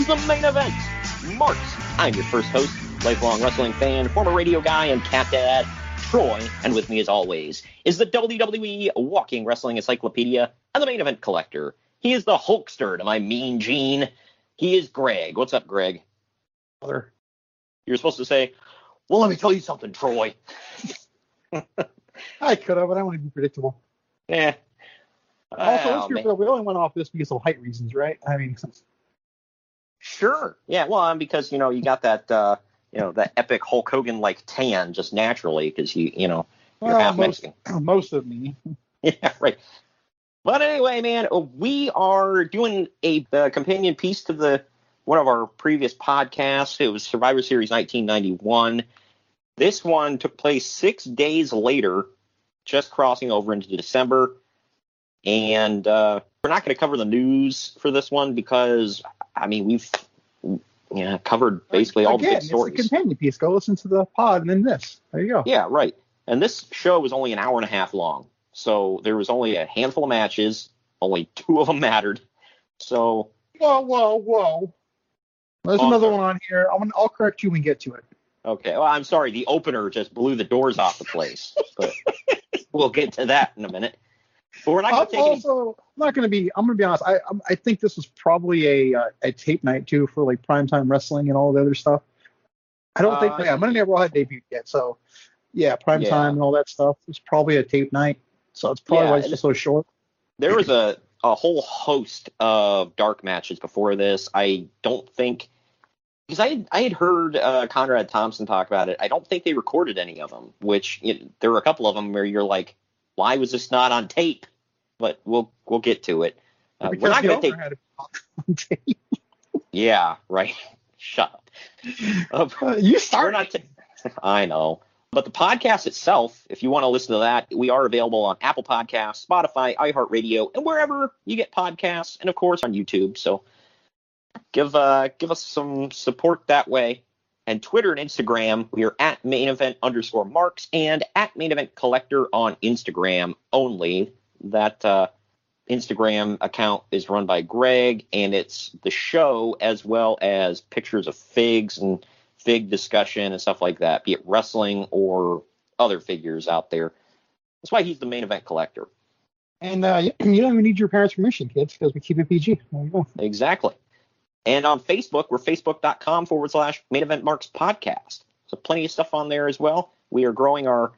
Is the main event. Marks. I'm your first host, lifelong wrestling fan, former radio guy, and cat dad, Troy. And with me, as always, is the WWE Walking Wrestling Encyclopedia and the main event collector. He is the Hulkster to my mean Gene. He is Greg. What's up, Greg? Brother. You're supposed to say, well, let me tell you something, Troy. I could have, but I want to be predictable. Yeah. Also, Well, let's be real, we only went off this because of height reasons, right? I mean, Sure. Yeah. Well, um, because you know you got that, uh, you know, that epic Hulk Hogan like tan just naturally because you, you know, you're well, half most, Mexican. most of me. Yeah, right. But anyway, man, we are doing a uh, companion piece to the one of our previous podcasts. It was Survivor Series 1991. This one took place six days later, just crossing over into December. And uh, we're not going to cover the news for this one because, I mean, we've yeah, covered basically all the big stories. It's a companion piece. Go listen to the pod and then this. There you go. Yeah, right. And this show was only an hour and a half long. So there was only a handful of matches. Only two of them mattered. So, Whoa, whoa, whoa. There's another one on here. I'm gonna, I'll correct you when we get to it. okay. Well, I'm sorry. The opener just blew the doors off the place. But we'll get to that in a minute. But we're not going I'm to take any. also I'm not gonna be. I'm gonna be honest. I I'm- think this was probably a uh, a tape night too for like primetime wrestling and all the other stuff. I don't think Uh, yeah Monday Night Raw had debuted yet, so yeah, primetime Yeah. and all that stuff was probably a tape night. So it's probably Yeah, why it's just so short. There was a, a whole host of dark matches before this. I don't think. Because I had, I had heard uh, Conrad Thompson talk about it. I don't think they recorded any of them, which you know, there were a couple of them where you're like, why was this not on tape? But we'll we'll get to it. Uh, we're not going to take. on tape. Yeah, right. Shut up. Uh, you started. not. ta- I know. But the podcast itself, if you want to listen to that, we are available on Apple Podcasts, Spotify, iHeartRadio, and wherever you get podcasts, and of course on YouTube. So give uh give us some support that way. And Twitter and Instagram, we are at main event underscore marks and at main event collector on Instagram only. That uh, Instagram account is run by Greg, and it's the show as well as pictures of figs and fig discussion and stuff like that, be it wrestling or other figures out there. That's why he's the main event collector. And uh, you you don't even need your parents' permission, kids, because we keep it PG. There you go. Exactly. And on Facebook, we're facebook.com forward slash main event marks podcast. So plenty of stuff on there as well. We are growing our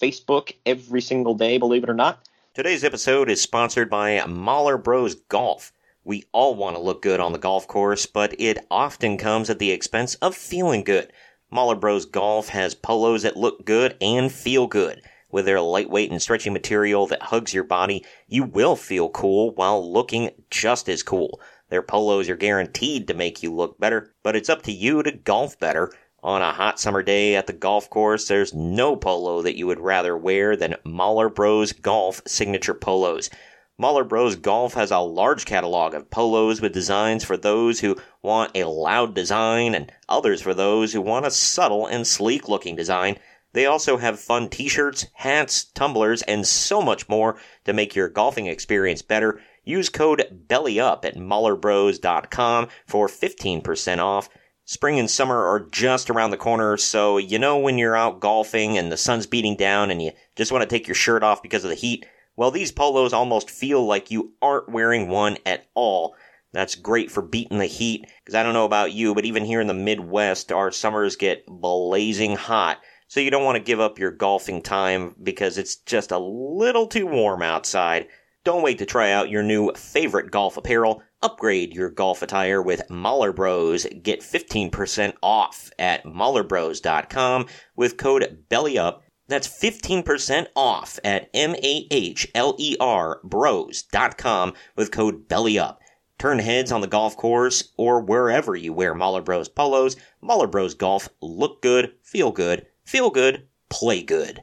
Facebook every single day, believe it or not. Today's episode is sponsored by Mahler Bros Golf. We all want to look good on the golf course, but it often comes at the expense of feeling good. Mahler Bros Golf has polos that look good and feel good. With their lightweight and stretchy material that hugs your body, you will feel cool while looking just as cool. Their polos are guaranteed to make you look better, but it's up to you to golf better. On a hot summer day at the golf course, there's no polo that you would rather wear than Mahler Bros Golf signature polos. Mahler Bros Golf has a large catalog of polos with designs for those who want a loud design and others for those who want a subtle and sleek looking design. They also have fun t-shirts, hats, tumblers, and so much more to make your golfing experience better. Use code BELLYUP at MahlerBros.com for 15% off. Spring and summer are just around the corner, so you know when you're out golfing and the sun's beating down and you just want to take your shirt off because of the heat? Well, these polos almost feel like you aren't wearing one at all. That's great for beating the heat, because I don't know about you, but even here in the Midwest, our summers get blazing hot. So you don't want to give up your golfing time because it's just a little too warm outside. Don't wait to try out your new favorite golf apparel. Upgrade your golf attire with Mahler Bros. Get 15% off at mahlerbros.com with code BELLYUP. That's 15% off at M-A-H-L-E-R bros.com with code BELLYUP. Turn heads on the golf course or wherever you wear Mahler Bros polos. Mahler Bros Golf. Look good, feel good, feel good, play good.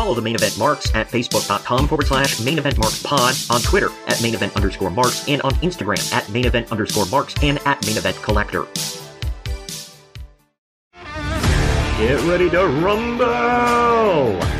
Follow the main event marks at facebook.com forward slash main event marks pod, on Twitter at main event underscore marks, and on Instagram at main event underscore marks and at main event collector. Get ready to rumble!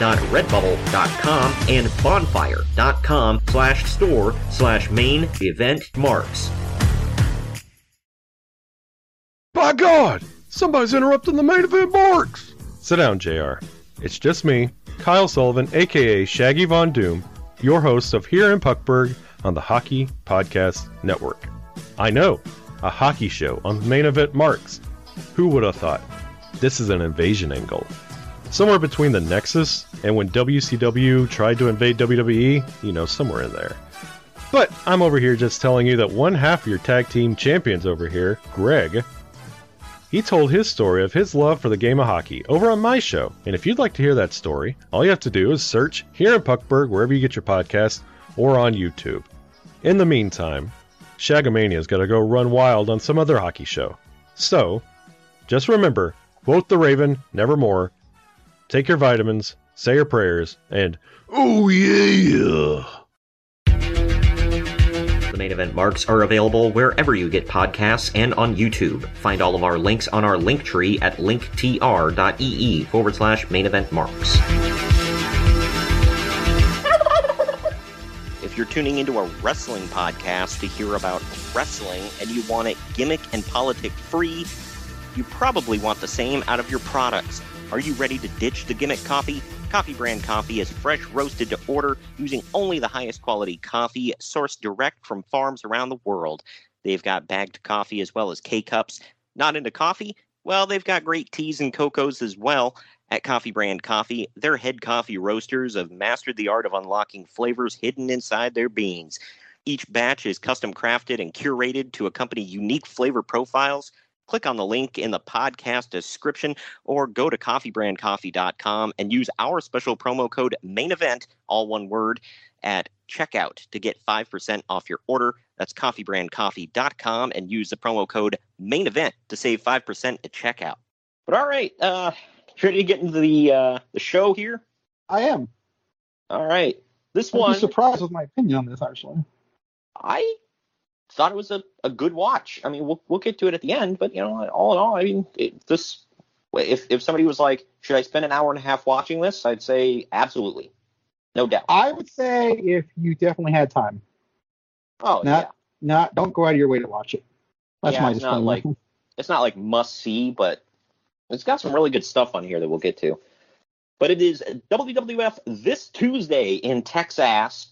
maineventmarks.redbubble.com and bonfire.com slash store slash main event marks. By God! Somebody's interrupting the main event marks! Sit down, JR. It's just me, Kyle Sullivan, aka Shaggy Von Doom, your host of Here in Puckburg on the Hockey Podcast Network. I know, a hockey show on the main event marks. Who would have thought? This is an invasion angle. Somewhere between the Nexus and when WCW tried to invade WWE, you know, somewhere in there. But I'm over here just telling you that one half of your tag team champions over here, Greg, he told his story of his love for the game of hockey over on my show. And if you'd like to hear that story, all you have to do is search here in Puckburg, wherever you get your podcast, or on YouTube. In the meantime, Shagamania's got to go run wild on some other hockey show. So, just remember quote the Raven, nevermore, take your vitamins, say your prayers, and oh yeah! The main event marks are available wherever you get podcasts and on YouTube. Find all of our links on our link tree at linktr.ee forward slash main event marks. If you're tuning into a wrestling podcast to hear about wrestling and you want it gimmick and politic free, you probably want the same out of your products. Are you ready to ditch the gimmick coffee? Coffee Brand Coffee is fresh roasted to order using only the highest quality coffee sourced direct from farms around the world. They've got bagged coffee as well as K cups. Not into coffee? Well, they've got great teas and cocos as well. At Coffee Brand Coffee, their head coffee roasters have mastered the art of unlocking flavors hidden inside their beans. Each batch is custom crafted and curated to accompany unique flavor profiles click on the link in the podcast description or go to coffeebrandcoffee.com and use our special promo code main event all one word at checkout to get 5% off your order that's coffeebrandcoffee.com and use the promo code main event to save 5% at checkout but all right uh ready to get into the uh the show here I am. all right this I'd one surprised with my opinion on this, actually. I thought it was a, a good watch. I mean, we'll we'll get to it at the end, but you know, all in all, I mean, it, this if if somebody was like, should I spend an hour and a half watching this? I'd say absolutely, no doubt. I would say if you definitely had time, Oh not not don't go out of your way to watch it. That's Yeah, my it's not like- it's not like must see, but it's got some really good stuff on here that we'll get to. But it is WWF this Tuesday in Texas.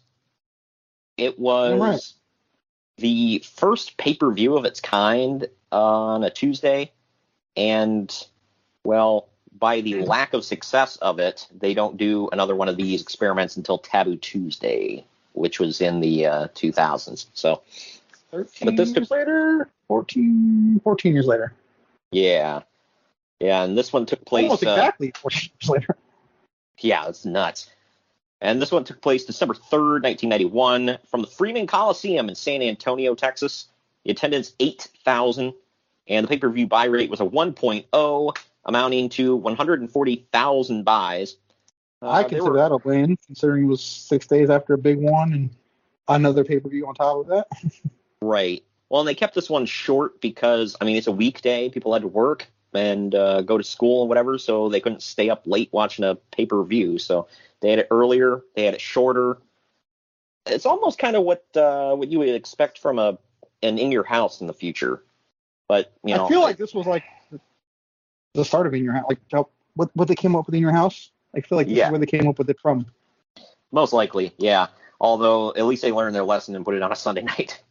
It was. The first pay per view of its kind on a Tuesday, and well, by the lack of success of it, they don't do another one of these experiments until Taboo Tuesday, which was in the uh, 2000s. So, 13 but this years later, 14, 14 years later. yeah, yeah, and this one took place. Almost uh, exactly 14 years later. Yeah, it's nuts. And this one took place December 3rd, 1991, from the Freeman Coliseum in San Antonio, Texas. The attendance 8,000, and the pay-per-view buy rate was a 1.0, amounting to 140,000 buys. Uh, I consider were- that a win, considering it was six days after a big one and another pay per view on top of that. Right. Well, and they kept this one short because I mean it's a weekday. People had to work and uh, go to school and whatever, so they couldn't stay up late watching a pay per view. So They had it earlier. They had it shorter. It's almost kind of what uh, what you would expect from a an in your house in the future. But you know, I feel like this was like the start of in your house, like how, what what they came up with in your house. I feel like this Yeah. is where they came up with it from. most likely, yeah. Although at least they learned their lesson and put it on a Sunday night.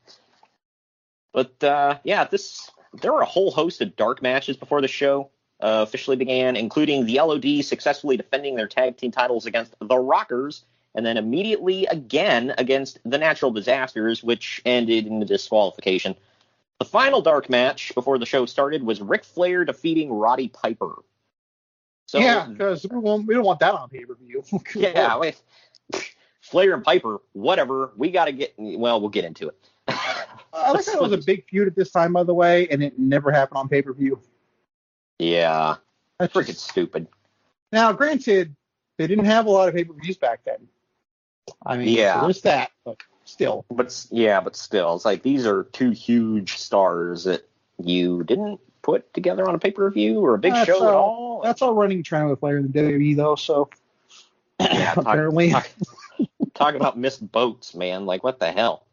But uh, yeah, this there were a whole host of dark matches before the show uh, officially began, including the LOD successfully defending their tag team titles against the Rockers, and then immediately again against the Natural Disasters, which ended in a disqualification. The final dark match before the show started was Ric Flair defeating Roddy Piper. So yeah, because we, we don't want that on pay per view. yeah, wait. Flair and Piper, whatever. We got to get. Well, we'll get into it. I like that it was a big feud at this time, by the way, and it never happened on pay per view. Yeah, That's freaking just, stupid. now, granted, they didn't have a lot of pay per views back then. I mean, Yeah. so there's that, but still, But yeah, but still, it's like these are two huge stars that you didn't put together on a pay per view or a big That's show at all- all. that's all running trend with in the WWE, though. So Yeah, talk- apparently, talk, talk about missed boats, man. Like what the hell?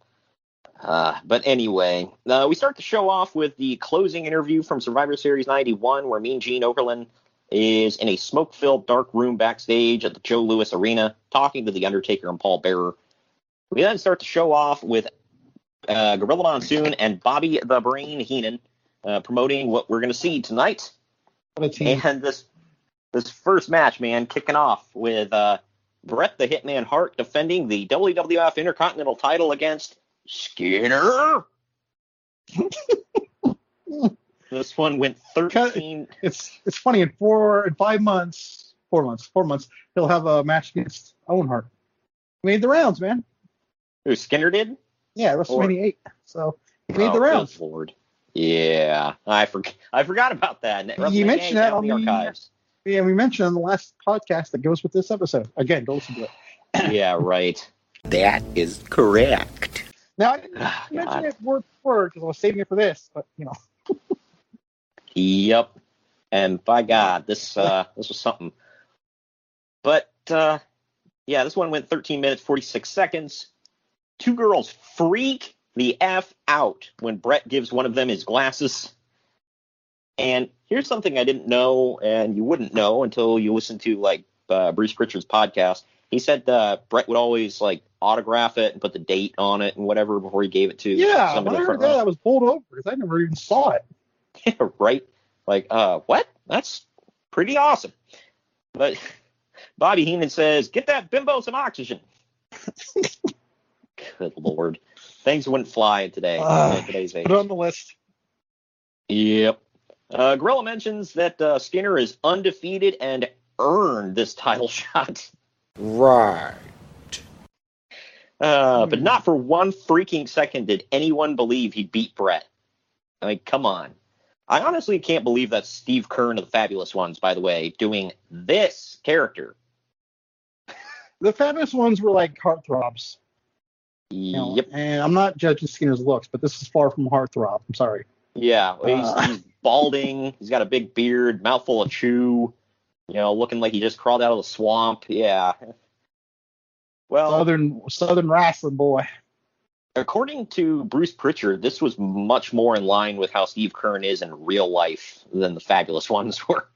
Uh, but anyway, uh, we start the show off with the closing interview from Survivor Series 91, where Mean Gene Okerlund is in a smoke-filled dark room backstage at the Joe Louis Arena, talking to the Undertaker and Paul Bearer. We then start the show off with uh, Gorilla Monsoon and Bobby the Brain Heenan uh, promoting what we're going to see tonight. what a team. And this this first match, man, kicking off with uh, Bret the Hitman Hart defending the WWF Intercontinental title against Skinner. this one went 13. It's it's funny in four in five months, four months, four months, he'll have a match against Owen Hart. Made the rounds, man. Who Skinner did? Yeah, WrestleMania eight. So he made Oh, the rounds. Lord. Yeah, I forgot. I forgot about that. You mentioned that on the- archives. Yeah, we mentioned on the last podcast that goes with this episode. Again, go listen to it. yeah, right. That is correct. Now I didn't Ah, mention God. it word for word because I was saving it for this, but you know. Yep. And by God, this uh this was something. But uh yeah, this one went 13 minutes 46 seconds. Two girls freak the f out when Bret gives one of them his glasses. And here's something I didn't know, and you wouldn't know until you listen to like uh, Bruce Pritchard's podcast. He said uh, Bret would always like autograph it and put the date on it and whatever before he gave it to Yeah, some when I the heard front that, row. I was pulled over because I never even saw it. right? Like, uh, what? That's pretty awesome. But Bobby Heenan says, get that bimbo some oxygen. Good lord. Things wouldn't fly today. In today's age. Put on the list. Yep. Uh, Gorilla mentions that uh, Skinner is undefeated and earned this title shot. Right. Uh, but Hmm. not for one freaking second did anyone believe he'd beat Bret. I mean, come on. I honestly can't believe that's Steve Keirn of the Fabulous Ones, by the way, doing this character. The fabulous ones were like heartthrobs. You know, Yep. And I'm not judging Skinner's looks, but this is far from heartthrob. I'm sorry. Yeah. He's, Uh. he's balding. He's got a big beard, mouthful of chew. You know, looking like he just crawled out of the swamp. Yeah. Well, Southern Southern wrestling boy. according to Bruce Pritchard, this was much more in line with how Steve Keirn is in real life than the Fabulous Ones were.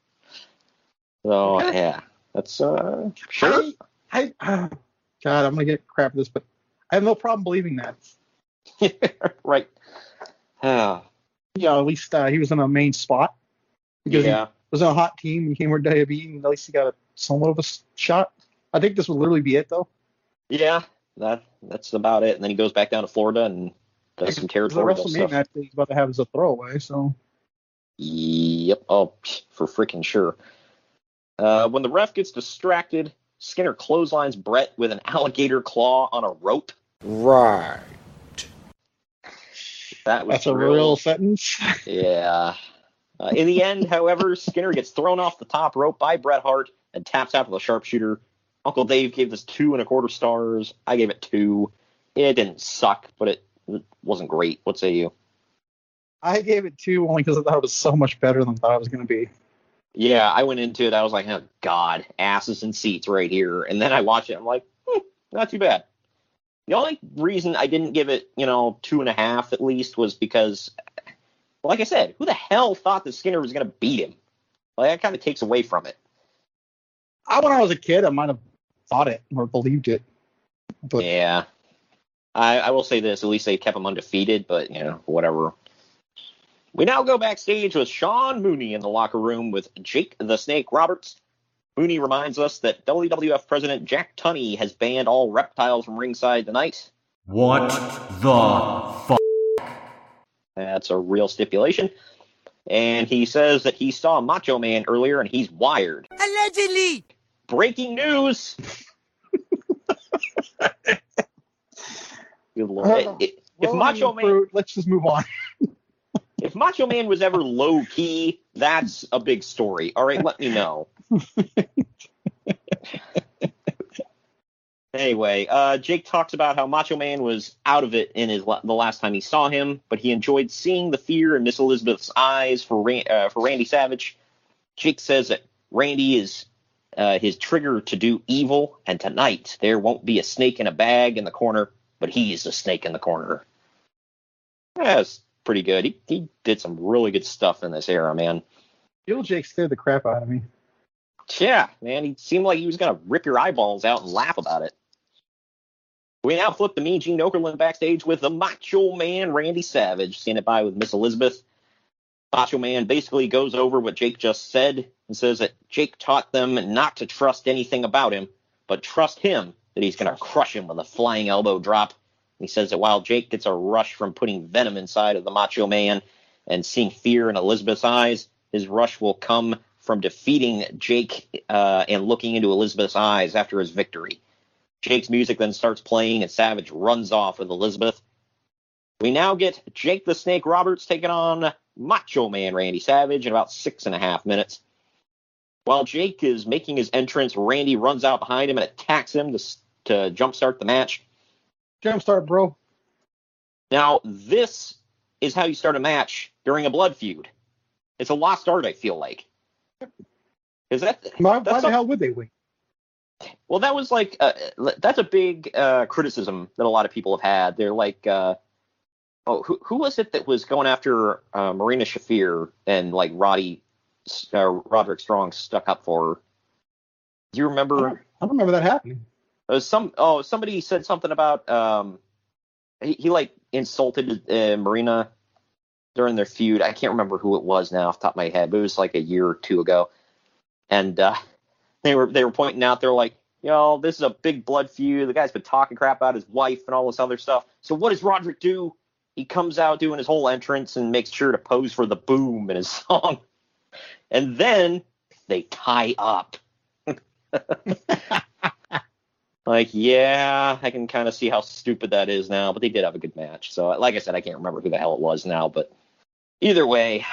So Okay. yeah, that's uh sure. I, I God, I'm gonna get crap for this, but I have no problem believing that. right. Ah, You know, at least uh, he was in a main spot because he yeah. was on a hot team and came WWE, and at least he got a somewhat of a shot. I think this would literally be it, though. Yeah. That that's about it. And then he goes back down to Florida and does some The territorial WrestleMania stuff. match that he's about to have is a throwaway, so Yep. Oh, for freaking sure. Uh, when the ref gets distracted, Skinner clotheslines Bret with an alligator claw on a rope. Right. That was that's a real sentence. Yeah. Uh, in the end, however, Skinner gets thrown off the top rope by Bret Hart and taps out to the sharpshooter. Uncle Dave gave this two and a quarter stars. I gave it two. It didn't suck, but it wasn't great. What say you? I gave it two only because I thought it was so much better than I thought it was going to be. Yeah, I went into it. I was like, oh God, asses and seats right here. And then I watched it. I'm like, hmm, not too bad. The only reason I didn't give it, you know, two and a half at least was because, like I said, who the hell thought that Skinner was going to beat him? Like that kind of takes away from it. I, when I was a kid, I might have thought it or believed it. But Yeah. I, I will say this, at least they kept him undefeated, but you know, whatever. We now go backstage with Sean Mooney in the locker room with Jake the Snake Roberts. Mooney reminds us that WWF President Jack Tunney has banned all reptiles from ringside tonight. What the fuck? That's a real stipulation. And he says that he saw Macho Man earlier and he's wired. Allegedly. Breaking news! Good lord. Uh, If- if well, Macho Man fruit, let's just move on. if Macho Man was ever low key, that's a big story. All right, let me know. anyway, uh, Jake talks about how Macho Man was out of it in his the last time he saw him, but he enjoyed seeing the fear in Miss Elizabeth's eyes for uh, for Randy Savage. Jake says that Randy is uh, his trigger to do evil, and tonight there won't be a snake in a bag in the corner, but he's a snake in the corner. That's pretty good. He, he did some really good stuff in this era, man. Bill Jake scared the crap out of me. Yeah, man, he seemed like he was gonna rip your eyeballs out and laugh about it. We now flip the Mean Gene Okerlund backstage with the Macho Man Randy Savage, standing by with Miss Elizabeth. Macho Man basically goes over what Jake just said and says that Jake taught them not to trust anything about him, but trust him that he's gonna crush him with a flying elbow drop. He says that while Jake gets a rush from putting venom inside of the Macho Man and seeing fear in Elizabeth's eyes, his rush will come from defeating Jake uh, and looking into Elizabeth's eyes after his victory. Jake's music then starts playing and Savage runs off with Elizabeth. We now get Jake the Snake Roberts taking on Macho Man Randy Savage in about six and a half minutes. While Jake is making his entrance, Randy runs out behind him and attacks him to, to jumpstart the match. Jumpstart, bro. Now, this is how you start a match during a blood feud. It's a lost art, I feel like. Is that Why, why the hell would they wait? Well, that was like uh, that's a big uh, criticism that a lot of people have had. They're like, uh, oh, who who was it that was going after uh, Marina Shafir and like Roddy uh, Roderick Strong stuck up for her? Do you I remember? don't, I don't remember that happening. Was some oh somebody said something about um he, he like insulted uh, Marina during their feud. I can't remember who it was now off the top of my head, but it was like a year or two ago. And uh they were they were pointing out they're like, you know, this is a big blood feud. The guy's been talking crap about his wife and all this other stuff. So what does Roderick do? He comes out doing his whole entrance and makes sure to pose for the boom in his song. And then they tie up. Like, yeah, I can kind of see how stupid that is now, but they did have a good match. So, like I said, I can't remember who the hell it was now, but either way,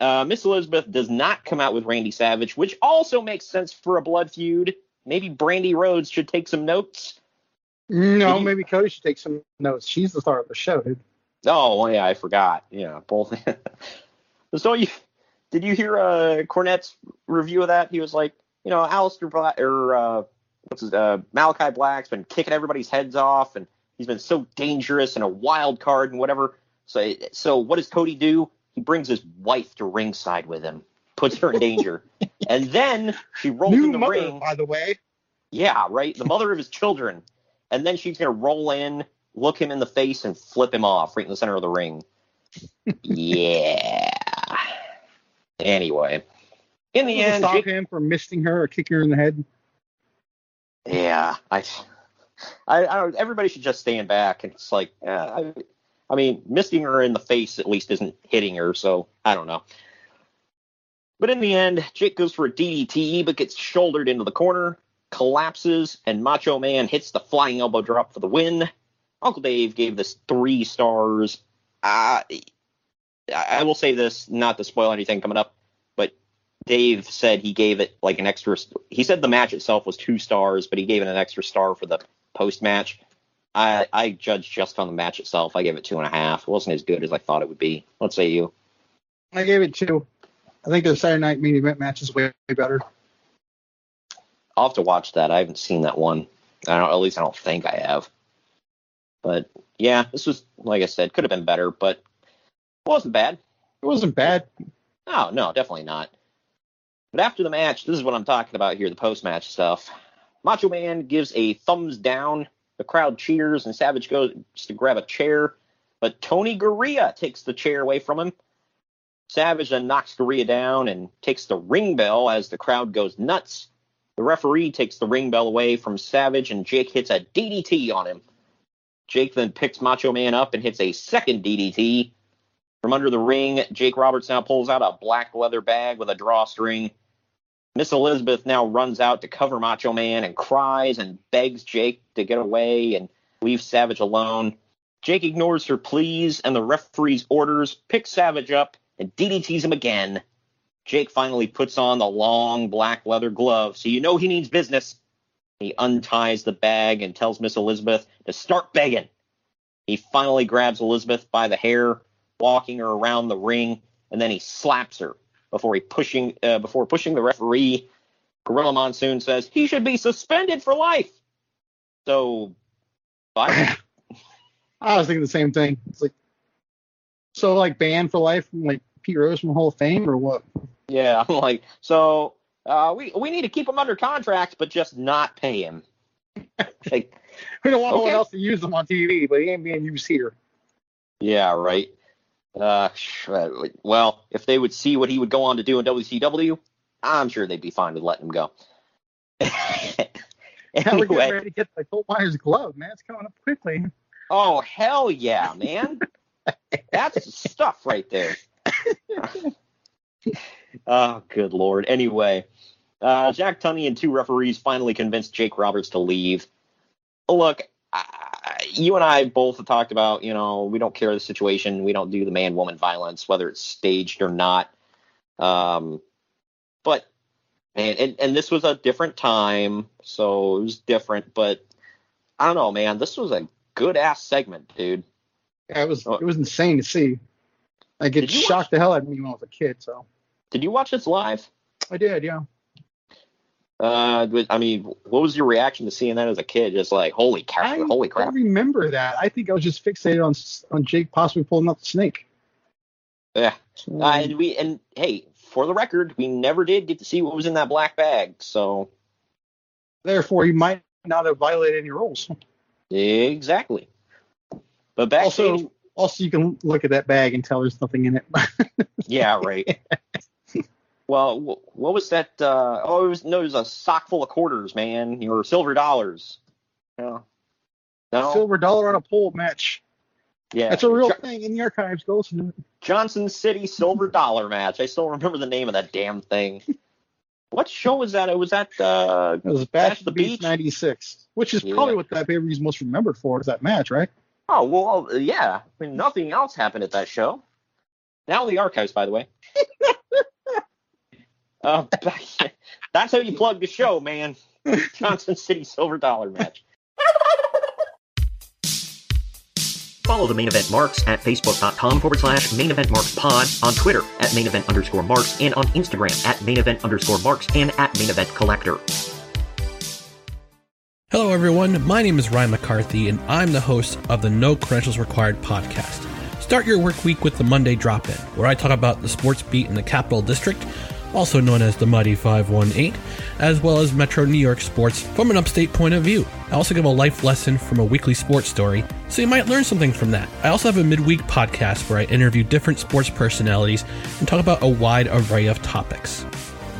uh, Miss Elizabeth does not come out with Randy Savage, which also makes sense for a blood feud. Maybe Brandi Rhodes should take some notes. No, you- maybe Cody should take some notes. She's the star of the show, dude. Oh, yeah, I forgot. Yeah, both. so you did you hear uh, Cornette's review of that? He was like, you know, Alistair Black or uh, what's his, uh, Malachi Black's been kicking everybody's heads off, and he's been so dangerous and a wild card and whatever. So, so what does Cody do? He brings his wife to ringside with him, puts her in danger, and then she rolls in the mother, ring. by the way. Yeah, right. The mother of his children. And then she's going to roll in, look him in the face, and flip him off right in the center of the ring. yeah. Anyway, in the end, stop Jake- him from missing her or kicking her in the head. yeah, I, I, I everybody should just stand back. And it's like, uh, I, I mean, missing her in the face at least isn't hitting her, so I don't know. But in the end, Jake goes for a DDT, but gets shouldered into the corner, collapses, and Macho Man hits the flying elbow drop for the win. Uncle Dave gave this three stars. Uh, I will say this, not to spoil anything coming up, but Dave said he gave it like an extra. He said the match itself was two stars, but he gave it an extra star for the post match. I I judged just on the match itself. I gave it two and a half. It wasn't as good as I thought it would be. Let's say you. I gave it two. I think the Saturday night main event match is way, way better. I'll have to watch that. I haven't seen that one. I don't. At least I don't think I have. But yeah, this was like I said, could have been better, but it wasn't bad. It wasn't bad. No, no, definitely not. But after the match, this is what I'm talking about here, the post match stuff. Macho Man gives a thumbs down. The crowd cheers, and Savage goes to grab a chair, but Tony Garea takes the chair away from him. Savage then knocks Gurria down and takes the ring bell as the crowd goes nuts. The referee takes the ring bell away from Savage, and Jake hits a DDT on him. Jake then picks Macho Man up and hits a second DDT. From under the ring, Jake Roberts now pulls out a black leather bag with a drawstring. Miss Elizabeth now runs out to cover Macho Man and cries and begs Jake to get away and leave Savage alone. Jake ignores her pleas and the referee's orders, picks Savage up, and DDTs him again. Jake finally puts on the long black leather glove, so you know he needs business. He unties the bag and tells Miss Elizabeth to start begging. He finally grabs Elizabeth by the hair, walking her around the ring, and then he slaps her before he pushing uh, before pushing the referee. Gorilla Monsoon says he should be suspended for life. So, bye. I was thinking the same thing. It's like, so like banned for life from like Pete Rose from Hall of Fame or what? yeah, I'm like, so uh, we we need to keep him under contract, but just not pay him. like, We don't want no Okay. one else to use them on TV, but he ain't being used here. yeah, right. Uh, well, if they would see what he would go on to do in WCW, I'm sure they'd be fine with letting him go. Now we're getting anyway, ready to get the Colt Myers glove, man. It's coming up quickly. oh hell yeah, man, that's stuff right there. oh, good lord. Anyway, uh, Jack Tunney and two referees finally convinced Jake Roberts to leave. Look, I, you and I both have talked about, you know, we don't care the situation. We don't do the man woman violence, whether it's staged or not. Um, but, man, and, and this was a different time, so it was different. But I don't know, man. This was a good ass segment, dude. Yeah, it was it was insane to see. Like it shocked the hell out of me when I was a kid. So Did you watch this live? I did, yeah. Uh, I mean, what was your reaction to seeing that as a kid? Just like, holy crap, I holy I crap. remember that. I think I was just fixated on on Jake possibly pulling out the snake. Yeah. Uh, and we and hey, for the record, we never did get to see what was in that black bag. So therefore, he might not have violated any rules. exactly. But backstage, Also, also you can look at that bag and tell there's nothing in it. yeah, right. Well, what was that? Uh, oh, it was no, it was a sock full of quarters, man, or silver dollars. Yeah. No. Silver dollar on a pole match. yeah. That's a real Jo- thing in the archives. Go listen to it. Johnson City Silver Dollar match. I still remember the name of that damn thing. What show was that? It was at uh, It was Bash the Beach '96, which is Yeah. probably what that pay is most remembered for. Is that match, right? Oh well, uh, yeah. I mean, nothing else happened at that show. Now the archives, by the way. uh, that's how you plug the show, man. Johnson City Silver Dollar match. Follow the main event marks at facebook.com forward slash main event marks pod, on Twitter at main event underscore marks, and on Instagram at main event underscore marks and at main event collector. Hello, everyone. My name is Ryan McCarthy, and I'm the host of the No Credentials Required podcast. Start your work week with the Monday Drop In, where I talk about the sports beat in the Capital District, also known as the Mighty 518, as well as Metro New York sports from an upstate point of view. I also give a life lesson from a weekly sports story, so you might learn something from that. I also have a midweek podcast where I interview different sports personalities and talk about a wide array of topics.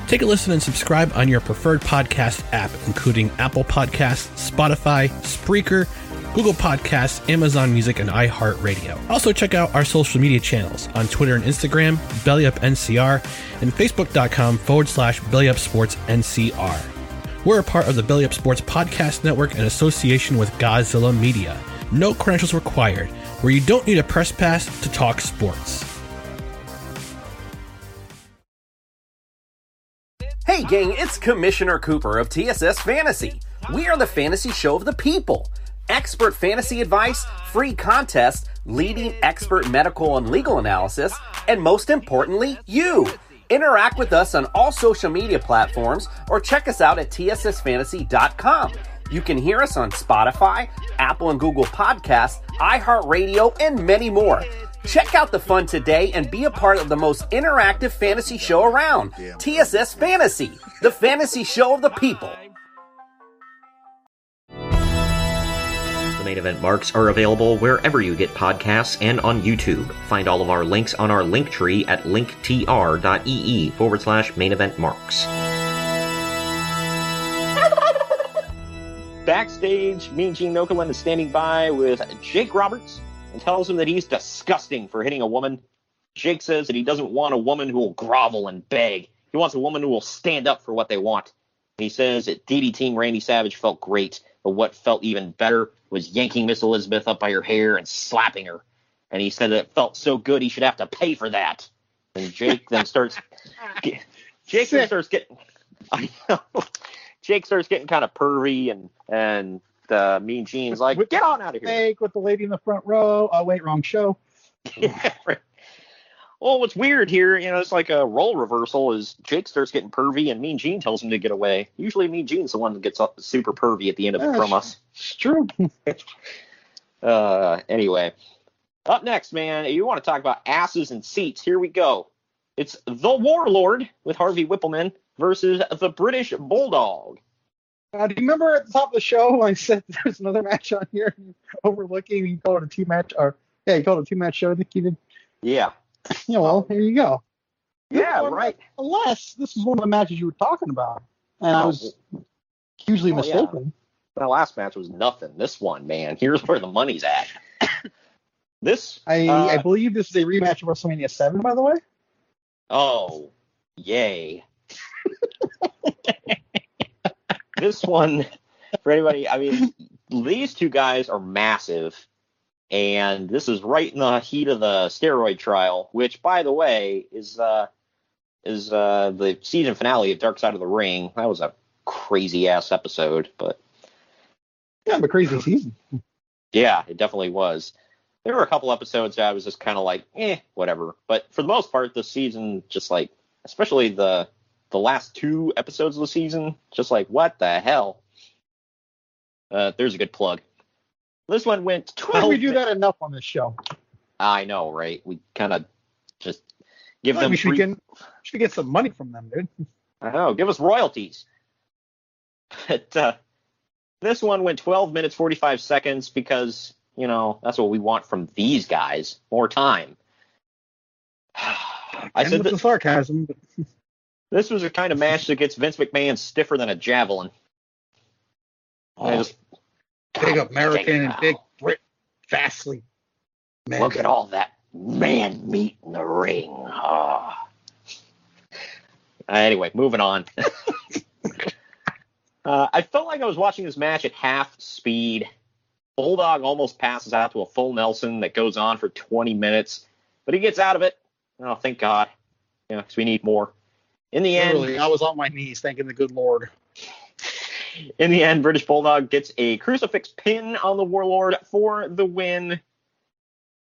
Take a listen and subscribe on your preferred podcast app, including Apple Podcasts, Spotify, Spreaker, Google Podcasts, Amazon Music, and iHeartRadio. Also, check out our social media channels on Twitter and Instagram, BellyUpNCR, and Facebook.com forward slash BellyUpSportsNCR. We're a part of the Belly Up Sports Podcast Network in association with Godzilla Media. No credentials required, where you don't need a press pass to talk sports. Hey, gang, it's Commissioner Cooper of TSS Fantasy. We are the fantasy show of the people. Expert fantasy advice, free contests, leading expert medical and legal analysis, and most importantly, you. Interact with us on all social media platforms or check us out at tssfantasy.com. You can hear us on Spotify, Apple and Google Podcasts, iHeartRadio, and many more. Check out the fun today and be a part of the most interactive fantasy show around. TSS Fantasy, the fantasy show of the people. Main event marks are available wherever you get podcasts and on YouTube. Find all of our links on our link tree at linktr.ee forward slash main event marks. Backstage, Mean Gene Okerlund is standing by with Jake Roberts and tells him that he's disgusting for hitting a woman. Jake says that he doesn't want a woman who will grovel and beg. He wants a woman who will stand up for what they want. He says that DDTing Randy Savage felt great, but what felt even better was yanking Miss Elizabeth up by her hair and slapping her. And he said that it felt so good he should have to pay for that. And Jake then starts. Jake then starts getting. I know. Jake starts getting kind of pervy, and and uh, Mean Gene's like, With- "Get on out of here." Jake with the lady in the front row. Oh wait, wrong show. Yeah, right. Well, what's weird here, you know, it's like a role reversal. Is Jake starts getting pervy, and Mean Gene tells him to get away. Usually, Mean Gene's the one that gets super pervy at the end of the Yeah, promos. It's true. Uh, anyway, up next, man, you want to talk about asses and seats? Here we go. It's the Warlord with Harvey Wippleman versus the British Bulldog. Uh, do you remember at the top of the show when I said there's another match on here overlooking? You called it a two match, or yeah, you called it a two match show. I think you did. Yeah. Yeah, well, here you go. Yeah, Well, right. Unless this is one of the matches you were talking about, and I Oh, was hugely oh, yeah. mistaken. The last match was nothing. This one, man, here's where the money's at. this, I uh, I believe this is a rematch of WrestleMania Seven, by the way. Oh, yay. this one, for anybody, I mean, these two guys are massive, and this is right in the heat of the steroid trial, which, by the way, is uh, is uh, the season finale of Dark Side of the Ring. That was a crazy ass episode, but Yeah, but crazy season. yeah, it definitely was. There were a couple episodes that I was just kind of like, eh, whatever. But for the most part, the season just like, especially the the last two episodes of the season, just like, what the hell? Uh, there's a good plug. This one went Why do 12. we do that enough on this show? I know, right? We kind of just give them. we should free- get should get some money from them, dude. I know. Give us royalties. But uh, this one went 12 minutes 45 seconds because you know that's what we want from these guys. More time. I said that the sarcasm, but this was a kind of match that gets Vince McMahon stiffer than a javelin. I just- big American and big Brit Fastly. Man, Look at all that man meat in the ring. Ah. Anyway, moving on. uh, I felt like I was watching this match at half speed. Bulldog almost passes out to a full Nelson that goes on for 20 minutes, but he gets out of it. Oh, thank God. Yeah, because we need more. In the end, I was on my knees thanking the good Lord. In the end, British Bulldog gets a crucifix pin on the Warlord for the win.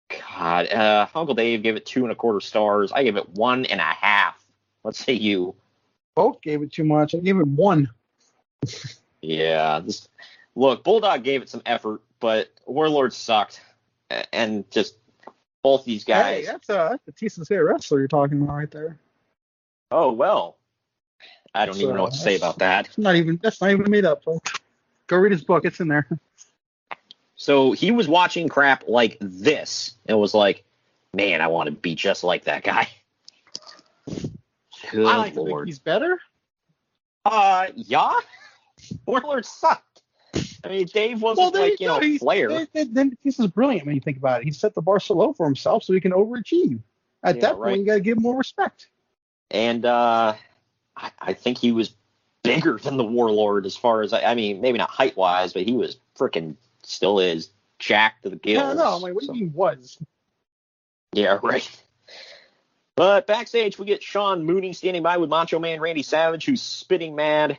God, uh, Uncle Dave gave it two and a quarter stars. I gave it one and a half. Let's say you. Both gave it too much. I gave it one. Yeah, this, look, Bulldog gave it some effort, but Warlord sucked, and just both these guys. Hey, that's a that's a decent state wrestler you're talking about right there. oh well, I don't So, even know what to say about that. It's not even that's not even made up, folks. Go read his book. It's in there. So he was watching crap like this and was like, "Man, I want to be just like that guy." Good I like lord. he's better. Uh, yeah. Warlord sucked. I mean, Dave wasn't like you know he's- Flair. they- they- Then this is brilliant when you think about it. He set the bar so low for himself so he can overachieve. At Yeah, that point, you got to give him more respect. and uh, I, I think he was bigger than the Warlord as far as I, I mean, maybe not height wise, but he was freaking still is jacked to the gills. Yeah, no, I'm like, what So- do you mean was? Yeah, right. But backstage, we get Sean Mooney standing by with Macho Man Randy Savage, who's spitting mad.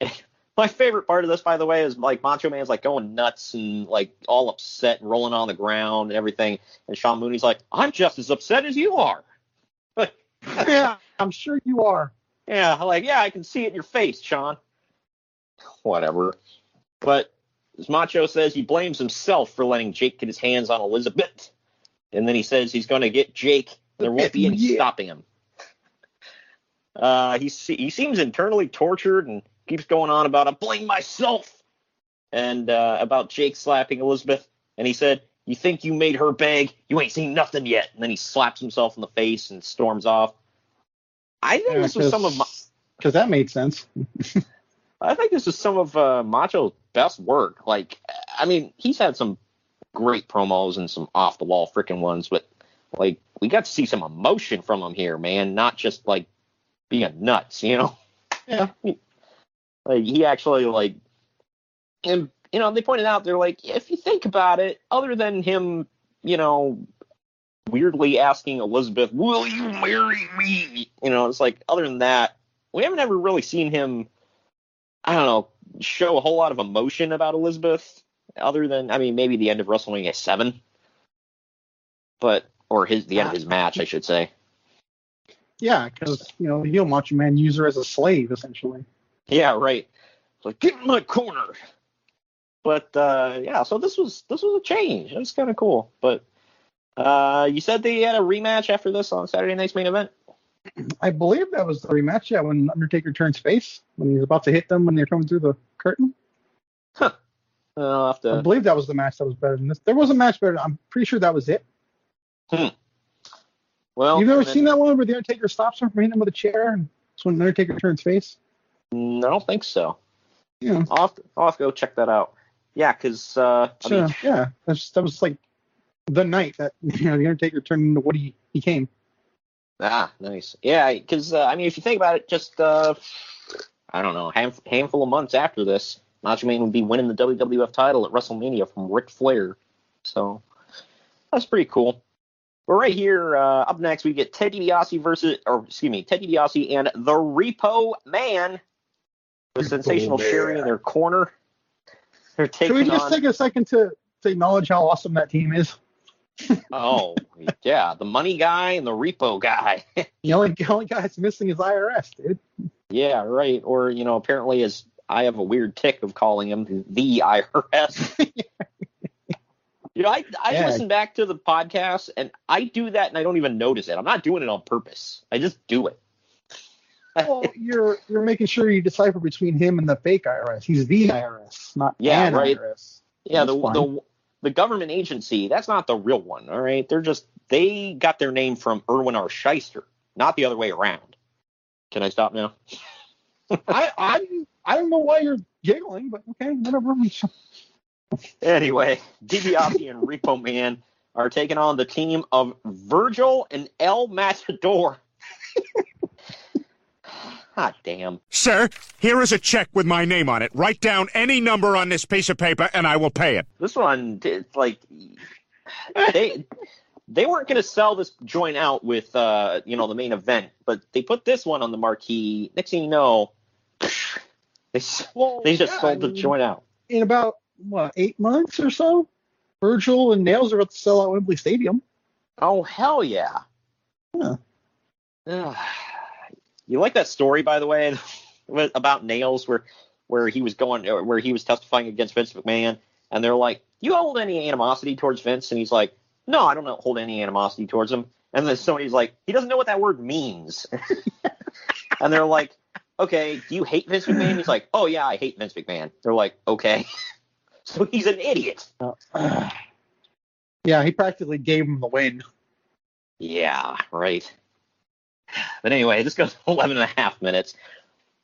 My favorite part of this, by the way, is like Macho Man's like going nuts and like all upset and rolling on the ground and everything. And Sean Mooney's like, I'm just as upset as you are. But yeah, I'm sure you are. Yeah, like, yeah, I can see it in your face, Sean. Whatever. But as Macho says, he blames himself for letting Jake get his hands on Elizabeth. And then he says he's going to get Jake. There won't be any Yeah. stopping him. Uh, he, he seems internally tortured and keeps going on about, I blame myself. And uh, about Jake slapping Elizabeth. And he said, You think you made her beg? You ain't seen nothing yet. And then he slaps himself in the face and storms off. I think this was some of my. because that made sense. I think this is some of uh, Macho's best work. Like, I mean, he's had some great promos and some off the wall freaking ones, but like, we got to see some emotion from him here, man. Not just like being nuts, you know. Yeah. Like he actually like, and you know, they pointed out they're like, if you think about it, other than him, you know, weirdly asking Elizabeth, "Will you marry me?" You know, it's like other than that, we haven't ever really seen him. I don't know, show a whole lot of emotion about Elizabeth, other than I mean maybe the end of WrestleMania seven, but or his the end of his match, I should say. Yeah, because you know he'll Macho Man use her as a slave essentially. Yeah, right. Like get in my corner. But uh, yeah, so this was this was a change. It was kind of cool. But uh, you said they had a rematch after this on Saturday night's main event. I believe that was the rematch. Yeah, when Undertaker turns face when he's about to hit them when they're coming through the curtain. Huh. I'll have to... I believe that was the match that was better than this. There was a match better. I'm pretty sure that was it. Hmm. Well, You've never then- seen that one where the Undertaker stops him from hitting him with a chair, and it's when Undertaker turns face. Mm, I don't think so. Yeah, I'll have to, I'll have to go check that out. Yeah, because uh, I mean, yeah, that's, that was like the night that you know the Undertaker turned into what he became. ah, nice. Yeah, because uh, I mean, if you think about it, just uh, I don't know, hand, handful of months after this, Macho Man would be winning the WWF title at WrestleMania from Ric Flair. So that's pretty cool. But right here, uh, up next, we get Ted DiBiase versus, or excuse me, Ted DiBiase and the Repo Man with sensational Man. Sherri in their corner. They're Can taking we just on. take a second to, to acknowledge how awesome that team is? Oh, yeah, the money guy and the repo guy. The only, the only guy that's missing is IRS, dude. yeah, right. Or, you know, apparently as I have a weird tick of calling him the IRS. you know, I, I Yeah. listen back to the podcast and I do that and I don't even notice it. I'm not doing it on purpose. I just do it. Well, you're you're making sure you decipher between him and the fake IRS. He's the IRS, not Yeah, right. IRS. Yeah, That's the, fine. the the government agency, that's not the real one, all right? They're just they got their name from Irwin R. Shyster, not the other way around. Can I stop now? I I I don't know why you're giggling, but okay, whatever. Anyway, DiBiase and Repo Man are taking on the team of Virgil and El Matador. Hot damn. Sir, here is a check with my name on it. Write down any number on this piece of paper and I will pay it. This one, it's like they they weren't going to sell this joint out with uh you know the main event, but they put this one on the marquee. Next thing you know, they s- Well, they just yeah, sold I the mean, joint out. in about what eight months or so. Virgil and Nailz are about to sell out Wembley Stadium. Oh hell yeah! Yeah. You like that story, by the way, about Nailz, where where he was going, uh, where he was testifying against Vince McMahon, and they're like, "You hold any animosity towards Vince?" And he's like, "No, I don't hold any animosity towards him." And then somebody's like, "He doesn't know what that word means," and they're like, "Okay, do you hate Vince McMahon?" He's like, "Oh yeah, I hate Vince McMahon." They're like, "Okay." So he's an idiot. Uh, yeah, he practically gave him the win. Yeah, right. But anyway, this goes 11 and a half minutes.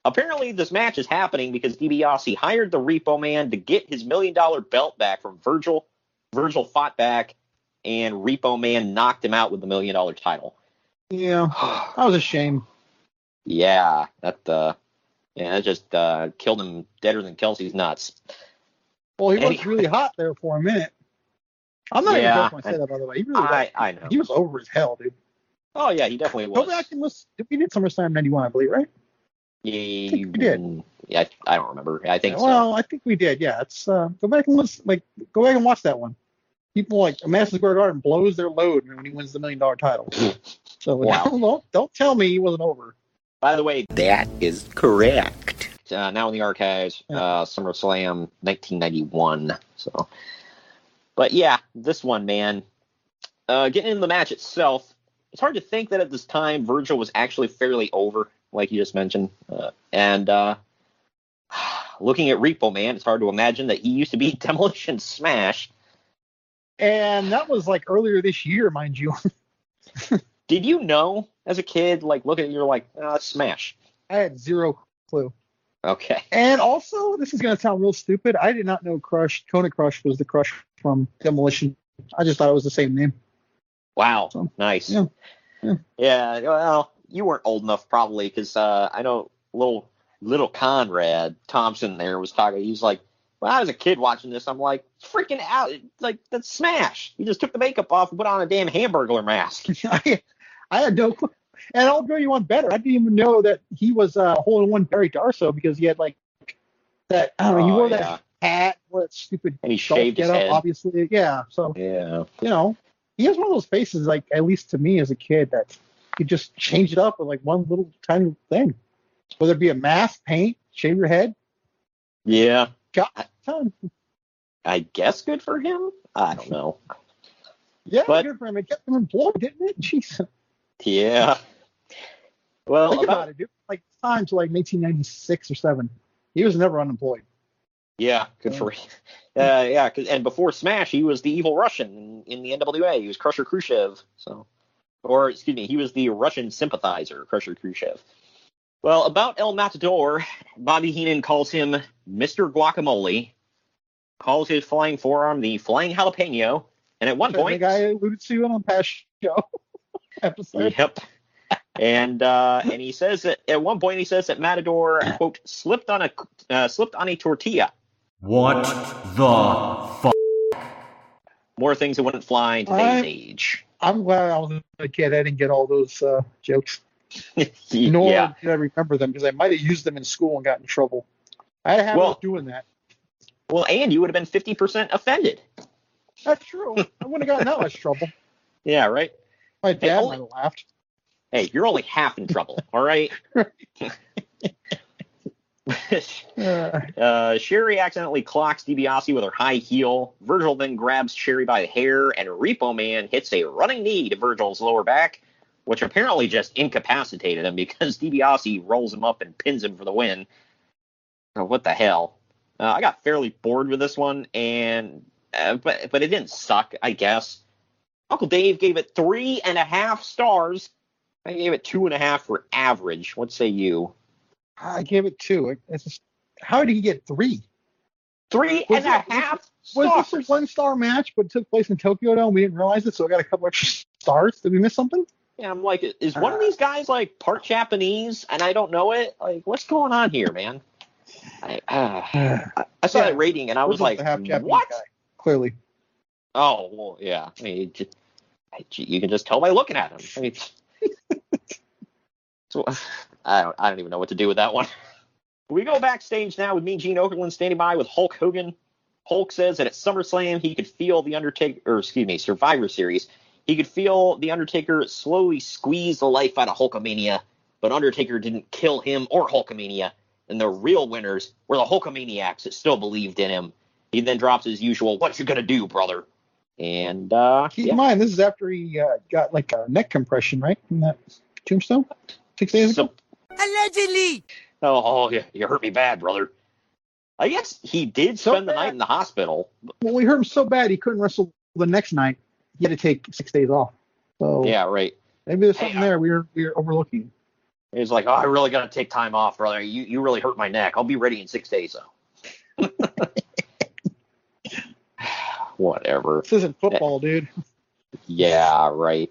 Apparently, this match is happening because DiBiase hired the Repo Man to get his million dollar belt back from Virgil. Virgil fought back, and Repo Man knocked him out with the million dollar title. Yeah, that was a shame. Yeah, that uh, yeah, that just uh, killed him deader than Kelsey's nuts. Well, he was really hot there for a minute. I'm not Yeah, even joking when I say that, by the way. He really I was. I know. He was over as hell, dude. Oh yeah, he definitely Go was. back and listen. We did SummerSlam '91, I believe, right? Yeah, think we did. Yeah, I don't remember. I think so. well, I think we did. Yeah, it's uh, go back and listen. Like, go back and watch that one. People like Madison Square Garden blows their load when he wins the million dollar title. So Wow. don't, don't tell me he wasn't over. By the way, That is correct. uh, now in the archives, uh, SummerSlam 1991. So, but yeah, this one, man. Uh, getting into the match itself, it's hard to think that at this time Virgil was actually fairly over, like you just mentioned. Uh, and uh, looking at Repo Man, it's hard to imagine that he used to be Demolition Smash. And that was like earlier this year, mind you. Did you know as a kid, like looking at you're like, uh, Smash? I had zero clue. Okay. And also, this is going to sound real stupid. I did not know Crush, Kona Crush was the Crush from Demolition. I just thought it was the same name. Wow, So, nice. yeah, yeah. Yeah, well, you weren't old enough probably because uh, I know little little Conrad Thompson there was talking. He was like, "Well, I was a kid watching this. I'm like, freaking out! Like that's Smash. He just took the makeup off and put on a damn hamburger mask." I, I had no clue. And I'll go you one better. I didn't even know that he was uh, hole in one Barry Darsow because he had like that. I don't know. He Oh, wore yeah. that hat, wore that stupid And he shaved his getup, head. Obviously, yeah. So Yeah. you know, he has one of those faces, like at least to me as a kid, that you just change it up with like one little tiny thing, whether it be a mask, paint, shave your head. Yeah. Got time. I guess good for him. I don't know. Yeah, But- good for him. It kept him employed, didn't it? Jeez. Yeah. Well, Think about- about it, dude. Like time to like 1996 or seven. He was never unemployed. Yeah, good for him. Uh, yeah, 'cause- and before Smash, he was the evil Russian in, in the NWA. He was Crusher Khrushchev. So, or excuse me, he was the Russian sympathizer, Crusher Khrushchev. Well, about El Matador, Bobby Heenan calls him Mr. Guacamole, calls his flying forearm the Flying Jalapeno, and at one point, think I alluded to on past show episode. Yep. And uh, and he says that at one point he says that Matador quote slipped on a uh, slipped on a tortilla. What the fuck? More things that wouldn't fly in today's I- age. I'm glad I was a kid. I didn't get all those uh, jokes. Nor yeah. did I remember them because I might have used them in school and got in trouble. I had a habit Well- doing that. Well, and you would have been fifty percent offended. That's true. I wouldn't have gotten that much trouble. Yeah, right. My dad only- might have laughed. Hey, you're only half in trouble. all right. Uh, Sherri accidentally clocks DiBiase with her high heel. Virgil then grabs Sherri by the hair, and Repo Man hits a running knee to Virgil's lower back, which apparently just incapacitated him because DiBiase rolls him up and pins him for the win. Oh, what the hell? Uh, I got fairly bored with this one, and uh, but but it didn't suck, I guess. Uncle Dave gave it three and a half stars. I gave it two and a half for average. What say you? I gave it two. It's just, how did he get three? Three Was and a half Was stars. this a one star match but took place in Tokyo Dome? We didn't realize it, so I got a couple extra stars. Did we miss something? Yeah, I'm like, is one of these guys like part Japanese and I don't know it? Like, what's going on here, man? I, uh, I, saw Yeah. that rating and I was like, what? guy, clearly. Oh, well, yeah. I mean, just, you can just tell by looking at him. I mean, so, I don't, I don't even know what to do with that one. We go backstage now with me, Gene Okerlund standing by with Hulk Hogan. Hulk says that at SummerSlam he could feel the Undertaker, or excuse me, Survivor Series, he could feel the Undertaker slowly squeeze the life out of Hulkamania, but Undertaker didn't kill him or Hulkamania, and the real winners were the Hulkamaniacs that still believed in him. He then drops his usual, "What you gonna do, brother?" And uh, Keep yeah. in mind, this is after he uh, got like a neck compression, right? From that tombstone six days ago. Allegedly. Oh, oh, yeah, you hurt me bad, brother. I guess he did So spend the night in the hospital. Well, we hurt him so bad he couldn't wrestle the next night. He had to take six days off. So Yeah, right. maybe there's Hey, something there we're we're overlooking. He's like, "Oh, I really got to take time off, brother. You you really hurt my neck. I'll be ready in six days, though." Whatever. This isn't eh. football, dude. Yeah, right.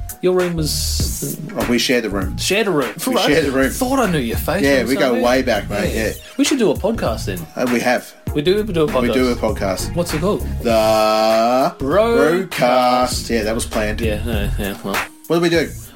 Your room was Oh, we share the room. Share the room. We share the room. Thought I knew your face. Yeah, we go somewhere. way back, mate. Yeah, We should do a podcast then. Uh, we have. We do. We do a podcast. We do a podcast. What's it called? The Bro- Brocast. Yeah, that was planned. Yeah. Yeah. yeah well. What do we do?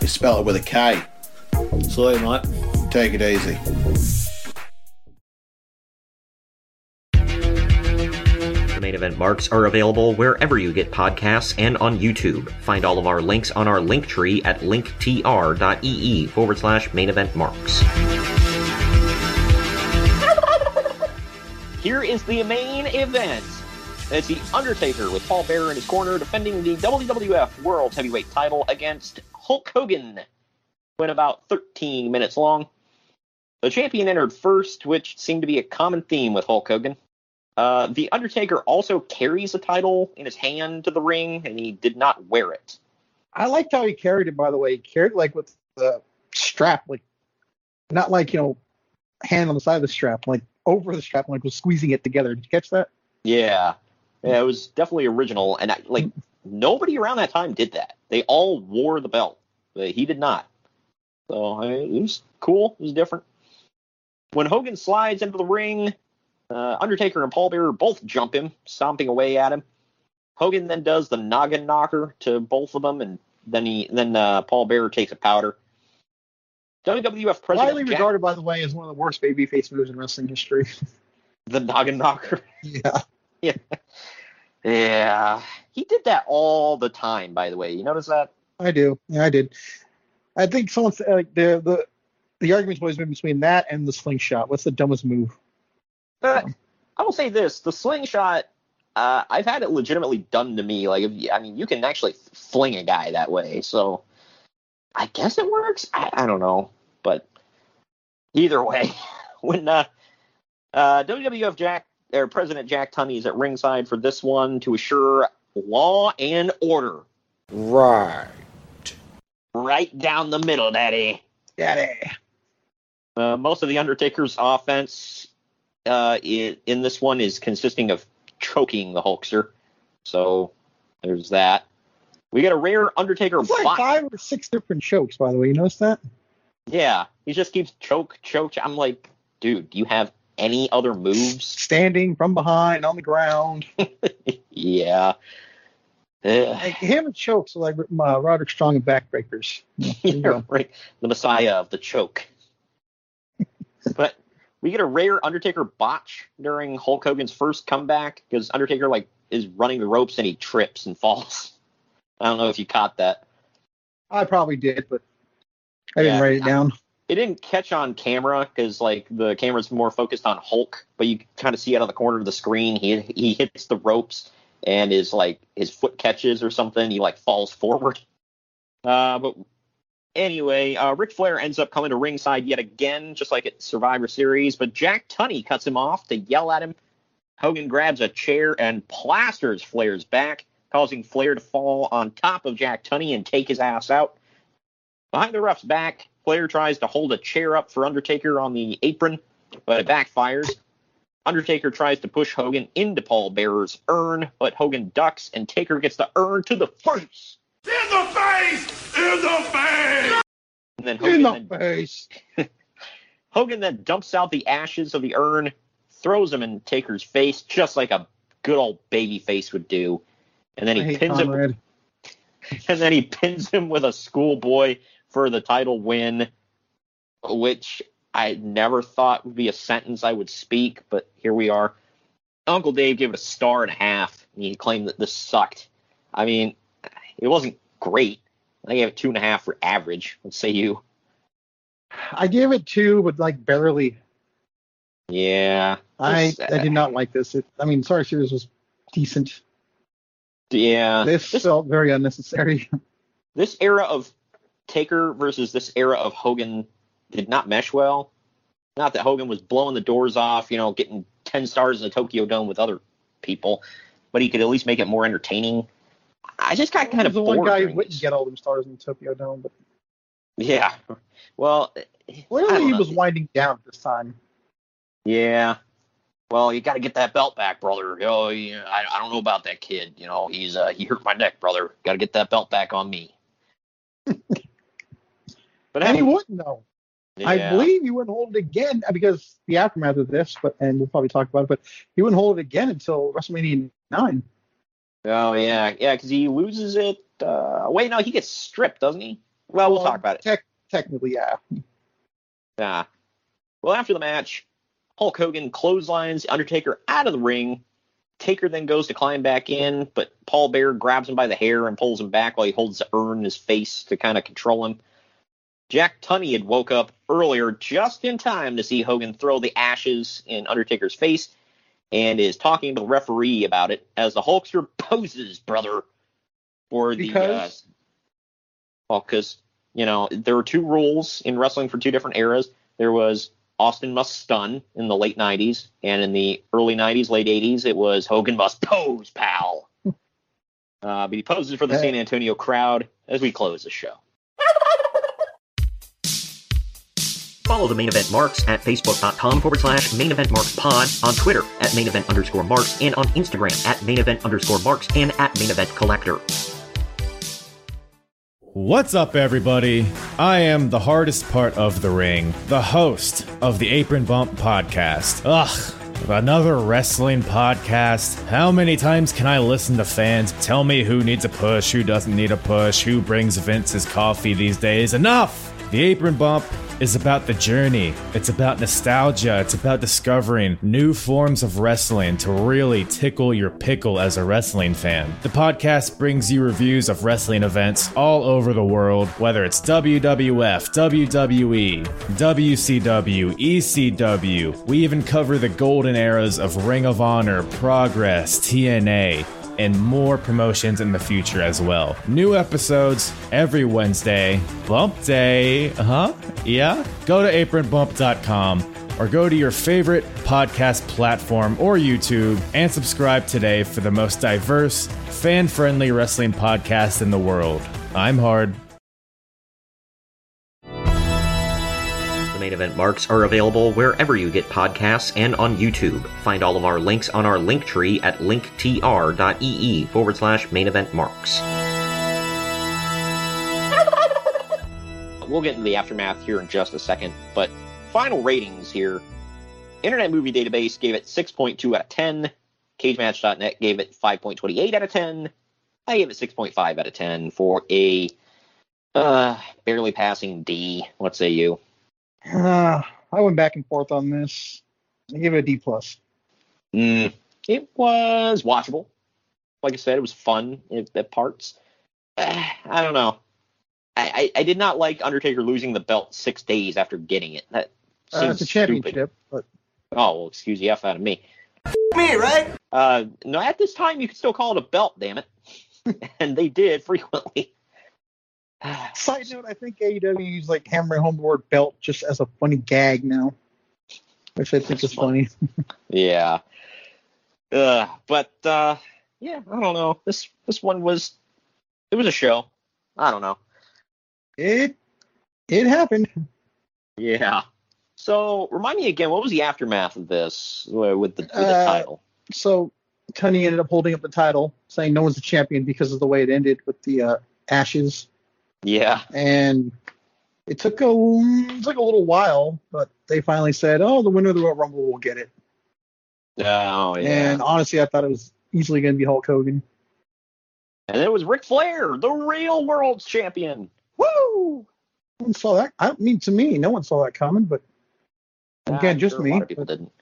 We spell it with a K. Salute, mate. Take it easy. The main event marks are available wherever you get podcasts and on YouTube. Find all of our links on our link tree at linktr.ee forward slash main event marks. Here is the main event. It's The Undertaker with Paul Bearer in his corner defending the WWF World Heavyweight title against Hulk Hogan. Went about 13 minutes long. The champion entered first, which seemed to be a common theme with Hulk Hogan. Uh, the Undertaker also carries a title in his hand to the ring, and he did not wear it. I liked how he carried it. By the way, he carried it like with the strap, like not like you know, hand on the side of the strap, like over the strap, like was squeezing it together. Did you catch that? Yeah, yeah, it was definitely original, and I, like nobody around that time did that. They all wore the belt, but he did not. So I mean, it was cool. It was different. When Hogan slides into the ring, uh, Undertaker and Paul Bearer both jump him, stomping away at him. Hogan then does the noggin knocker to both of them, and then he then uh, Paul Bearer takes a powder. WWF president Widely Jack- regarded, by the way, as one of the worst babyface moves in wrestling history. the noggin knocker. yeah. Yeah. Yeah. He did that all the time, by the way. You notice that? I do. Yeah, I did. I think someone said like the the the argument's always been between that and the slingshot. What's the dumbest move? But I will say this: the slingshot. Uh, I've had it legitimately done to me. Like, if I mean, you can actually fling a guy that way. So, I guess it works. I, I don't know, but either way, when uh, uh, WWF Jack or President Jack Tunney is at ringside for this one to assure law and order. Right. Right down the middle, Daddy. Daddy. Uh, most of the Undertaker's offense uh, in, in this one is consisting of choking the Hulkster. So there's that. We got a rare Undertaker It's like bot. five or six different chokes, by the way. You notice that? Yeah, he just keeps choke, choke. I'm like, dude, do you have any other moves? Standing from behind on the ground. Yeah. Like him and chokes are like uh, Roderick Strong and backbreakers. Yeah, there you go. right, the Messiah of the choke. but we get a rare Undertaker botch during Hulk Hogan's first comeback because Undertaker like is running the ropes and he trips and falls. I don't know if you caught that. I probably did, but I didn't Yeah. write it down. It didn't catch on camera because like the camera's more focused on Hulk, but you kind of see out of the corner of the screen. He he hits the ropes and is like his foot catches or something. He like falls forward. Uh, but anyway, uh, Ric Flair ends up coming to ringside yet again, just like at Survivor Series. But Jack Tunney cuts him off to yell at him. Hogan grabs a chair and plasters Flair's back, causing Flair to fall on top of Jack Tunney and take his ass out. Behind the ref's back, Flair tries to hold a chair up for Undertaker on the apron, but it backfires. Undertaker tries to push Hogan into Paul Bearer's urn, but Hogan ducks and Taker gets the urn to the face. In the face! In the face! And then In the then, face. Hogan then dumps out the ashes of the urn, throws them in Taker's face, just like a good old baby face would do. And then he hate pins him and then he pins him with a schoolboy for the title win, which I never thought would be a sentence I would speak, but here we are. Uncle Dave gave it a star and a half, and he claimed that this sucked. I mean, it wasn't great. I gave it two and a half for average. Let's say you. I gave it two, but like barely. Yeah. I This- I did uh, not like this. It, I mean, Sorry Series was decent. Yeah. This felt very unnecessary. this era of Taker versus this era of Hogan did not mesh well. Not that Hogan was blowing the doors off, you know, getting 10 stars in the Tokyo Dome with other people, but he could at least make it more entertaining. I just got kind of the one guy who wouldn't this. get all them stars in the Tokyo Dome, but Yeah. Well, clearly he know. was winding down this time. Yeah. Well, you got to get that belt back, brother. Oh, I, I don't know about that kid. You know, he's uh, he hurt my neck, brother. Got to get that belt back on me. but And he wouldn't though. I believe he wouldn't hold it again uh, because the aftermath of this, but and we'll probably talk about it, but he wouldn't hold it again until WrestleMania nine. Oh yeah, yeah, because he loses it. Uh, wait, no, he gets stripped, doesn't he? Well, we'll Well, talk about it. Tech, technically, yeah. Yeah. Well, after the match, Hulk Hogan clotheslines Undertaker out of the ring. Taker then goes to climb back in, but Paul Bearer grabs him by the hair and pulls him back while he holds the urn in his face to kind of control him. Jack Tunney had woke up earlier just in time to see Hogan throw the ashes in Undertaker's face and is talking to the referee about it as the Hulkster poses, brother, for the. Because? Uh, well, because, you know, there were two rules in wrestling for two different eras. There was Austin must stun in the late 90s, and in the early 90s, late 80s, it was Hogan must pose, pal. uh, but he poses for the San Antonio crowd as we close the show. Follow the main event marks at facebook.com forward slash main event marks pod, on Twitter at main event underscore marks, and on Instagram at main event underscore marks and at main event collector. What's up, everybody? I am the hardest part of the ring, the host of the Apron Bump podcast. Ugh, another wrestling podcast. How many times can I listen to fans tell me who needs a push, who doesn't need a push, who brings Vince's coffee these days? Enough! The Apron Bump is about the journey. It's about nostalgia. It's about discovering new forms of wrestling to really tickle your pickle as a wrestling fan. The podcast brings you reviews of wrestling events all over the world, whether it's WWF, WWE, WCW, ECW. We even cover the golden eras of Ring of Honor, Progress, TNA and more promotions in the future as well. New episodes every Wednesday. Bump Day, huh? Yeah? Go to apronbump.com or go to your favorite podcast platform or YouTube and subscribe today for the most diverse, fan friendly wrestling podcast in the world. I'm Hard. Main event marks are available wherever you get podcasts and on YouTube. Find all of our links on our link tree at linktr.ee forward slash main event marks. We'll get into the aftermath here in just a second, but final ratings here. Internet Movie Database gave it 6.2 out of 10. CageMatch.net gave it 5.28 out of 10. I gave it 6.5 out of 10 for a uh, barely passing D. What say you? Uh, I went back and forth on this. I give it a D plus. Mm, it was watchable. Like I said, it was fun at, at parts. Uh, I don't know. I, I, I did not like Undertaker losing the belt six days after getting it. That Uh, seems it's a stupid. championship, but Oh, well, excuse the F out of me. Me, right? Uh, no, at this time, you could still call it a belt, damn it. and they did frequently. Side note, I think AEW is like hammering home the word belt just as a funny gag now, which I think is funny. Yeah. Uh, but, uh, yeah, I don't know. This this one was, it was a show. I don't know. It it happened. Yeah. So, remind me again, what was the aftermath of this uh, with the, with the Uh, title? So Tunney ended up holding up the title, saying no one's the champion because of the way it ended with the uh, ashes. Yeah. And it took a it took a little while, but they finally said, "Oh, the winner of the Royal Rumble will get it." Oh, yeah. And honestly, I thought it was easily going to be Hulk Hogan. And it was Ric Flair, the real world's champion. Woo! No one saw that. I mean, to me, no one saw that coming, but again, just sure me. A lot of people didn't.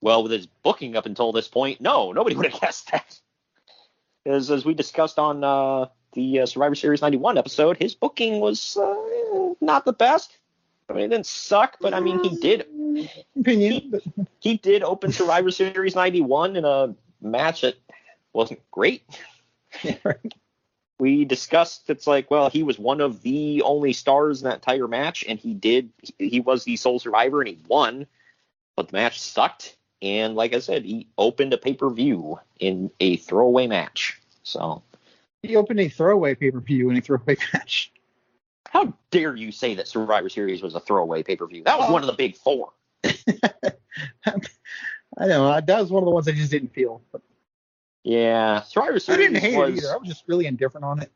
Well, with his booking up until this point, no, nobody would have guessed that. As, as we discussed on uh, the uh, Survivor Series 91 episode, his booking was uh, not the best. I mean, it didn't suck, but I mean, he did. Opinion. But He did open Survivor Series 91 in a match that wasn't great. we discussed it's like, well, he was one of the only stars in that entire match, and he did. He was the sole survivor, and he won. But the match sucked, and like I said, he opened a pay per view in a throwaway match. So he opened a throwaway pay per view in a throwaway match. How dare you say that Survivor Series was a throwaway pay per view? That was oh. one of the big four. I know that was one of the ones I just didn't feel. But yeah, Survivor Series. I didn't hate was, it either. I was just really indifferent on it.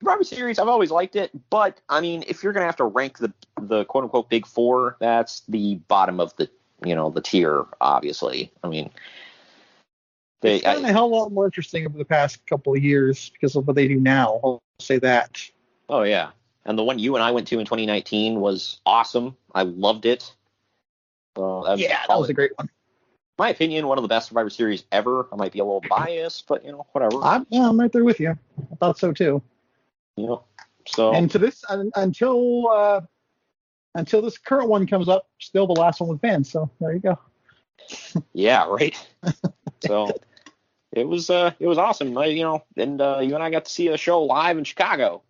Survivor Series, I've always liked it, but I mean, if you're gonna have to rank the the quote unquote big four, that's the bottom of the you know the tier. Obviously, I mean. They, it's gotten a hell of a lot more interesting over the past couple of years because of what they do now. I'll say that. Oh yeah, and the one you and I went to in 2019 was awesome. I loved it. Uh, yeah, that was a great one. My opinion, one of the best Survivor Series ever. I might be a little biased, but you know, whatever. I'm, yeah, I'm right there with you. I thought so too. You know, so and to this until uh, until this current one comes up, still the last one with banned. So there you go. yeah, right. so it was uh it was awesome. I, you know, and uh, you and I got to see a show live in Chicago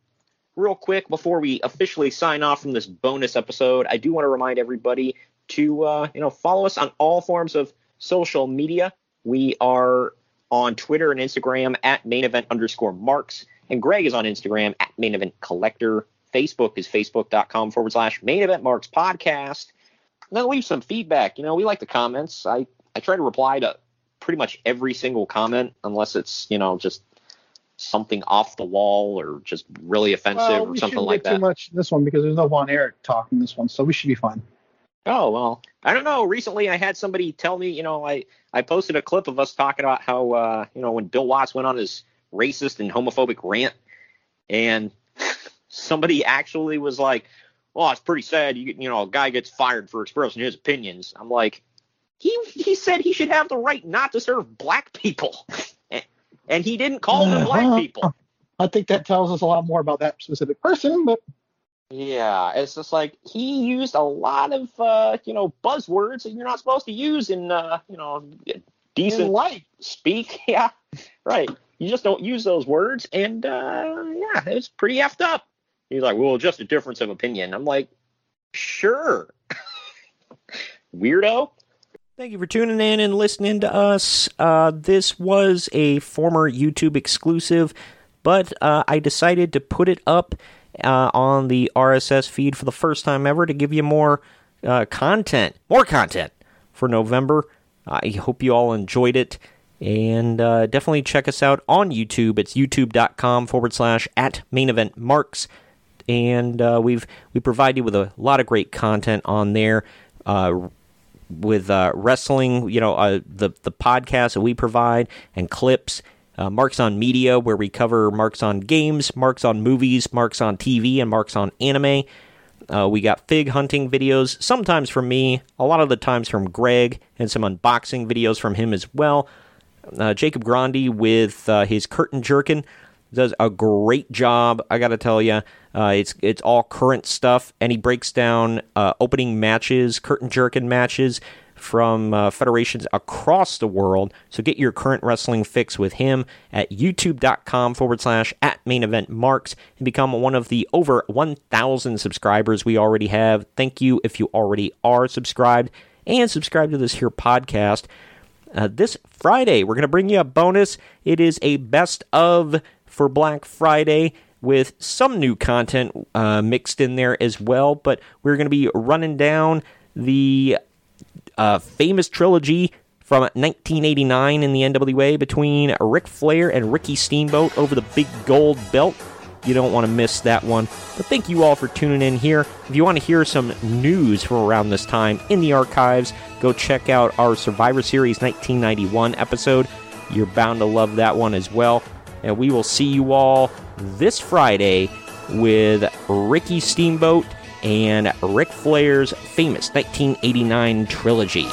real quick before we officially sign off from this bonus episode, I do want to remind everybody to uh, you know follow us on all forms of social media. We are on Twitter and Instagram at main event underscore marks, and Greg is on Instagram at main event collector. Facebook is facebook.com forward slash main event marks podcast. Then leave some feedback. You know, we like the comments. I, I try to reply to pretty much every single comment unless it's, you know, just something off the wall or just really offensive well, or something like that. Too much this one because there's no Von Erich talking this one, so we should be fine. Oh well, I don't know. Recently, I had somebody tell me, you know, I I posted a clip of us talking about how, uh, you know, when Bill Watts went on his racist and homophobic rant, and somebody actually was like, "Well, it's pretty sad. You you know, a guy gets fired for expressing his opinions." I'm like, he he said he should have the right not to serve black people. and he didn't call them black people. I think that tells us a lot more about that specific person, but yeah, it's just like he used a lot of uh, you know buzzwords that you're not supposed to use in uh, you know decent life speak. Yeah, right. You just don't use those words, and uh, yeah, it's pretty effed up. He's like, well, just a difference of opinion. I'm like, sure, weirdo. Thank you for tuning in and listening to us. Uh, this was a former YouTube exclusive, but uh, I decided to put it up uh, on the RSS feed for the first time ever to give you more uh, content, more content for November. I hope you all enjoyed it. And uh, definitely check us out on YouTube. It's youtube.com forward slash at main event marks. And uh, we've we provide you with a lot of great content on there with uh, wrestling, you know, uh, the the podcast that we provide and clips. Uh, marks on media, where we cover marks on games, marks on movies, marks on TV, and marks on anime. Uh, we got fig hunting videos, sometimes from me, a lot of the times from Greg, and some unboxing videos from him as well. Uh, Jacob Grandi with uh, his curtain jerkin does a great job. I got to tell you, uh, it's it's all current stuff, and he breaks down uh, opening matches, curtain jerking matches from uh, federations across the world. So get your current wrestling fix with him at youtube.com forward slash at main event marks and become one of the over 1,000 subscribers we already have. Thank you if you already are subscribed and subscribe to this here podcast. Uh, this Friday, we're going to bring you a bonus. It is a best of for Black Friday with some new content uh, mixed in there as well. But we're going to be running down the uh, famous trilogy from 1989 in the NWA between Ric Flair and Ricky Steamboat over the big gold belt. You don't want to miss that one. But thank you all for tuning in here. If you want to hear some news from around this time in the archives, go check out our Survivor Series 1991 episode. You're bound to love that one as well. And we will see you all this Friday with Ricky Steamboat and Ric Flair's famous 1989 trilogy.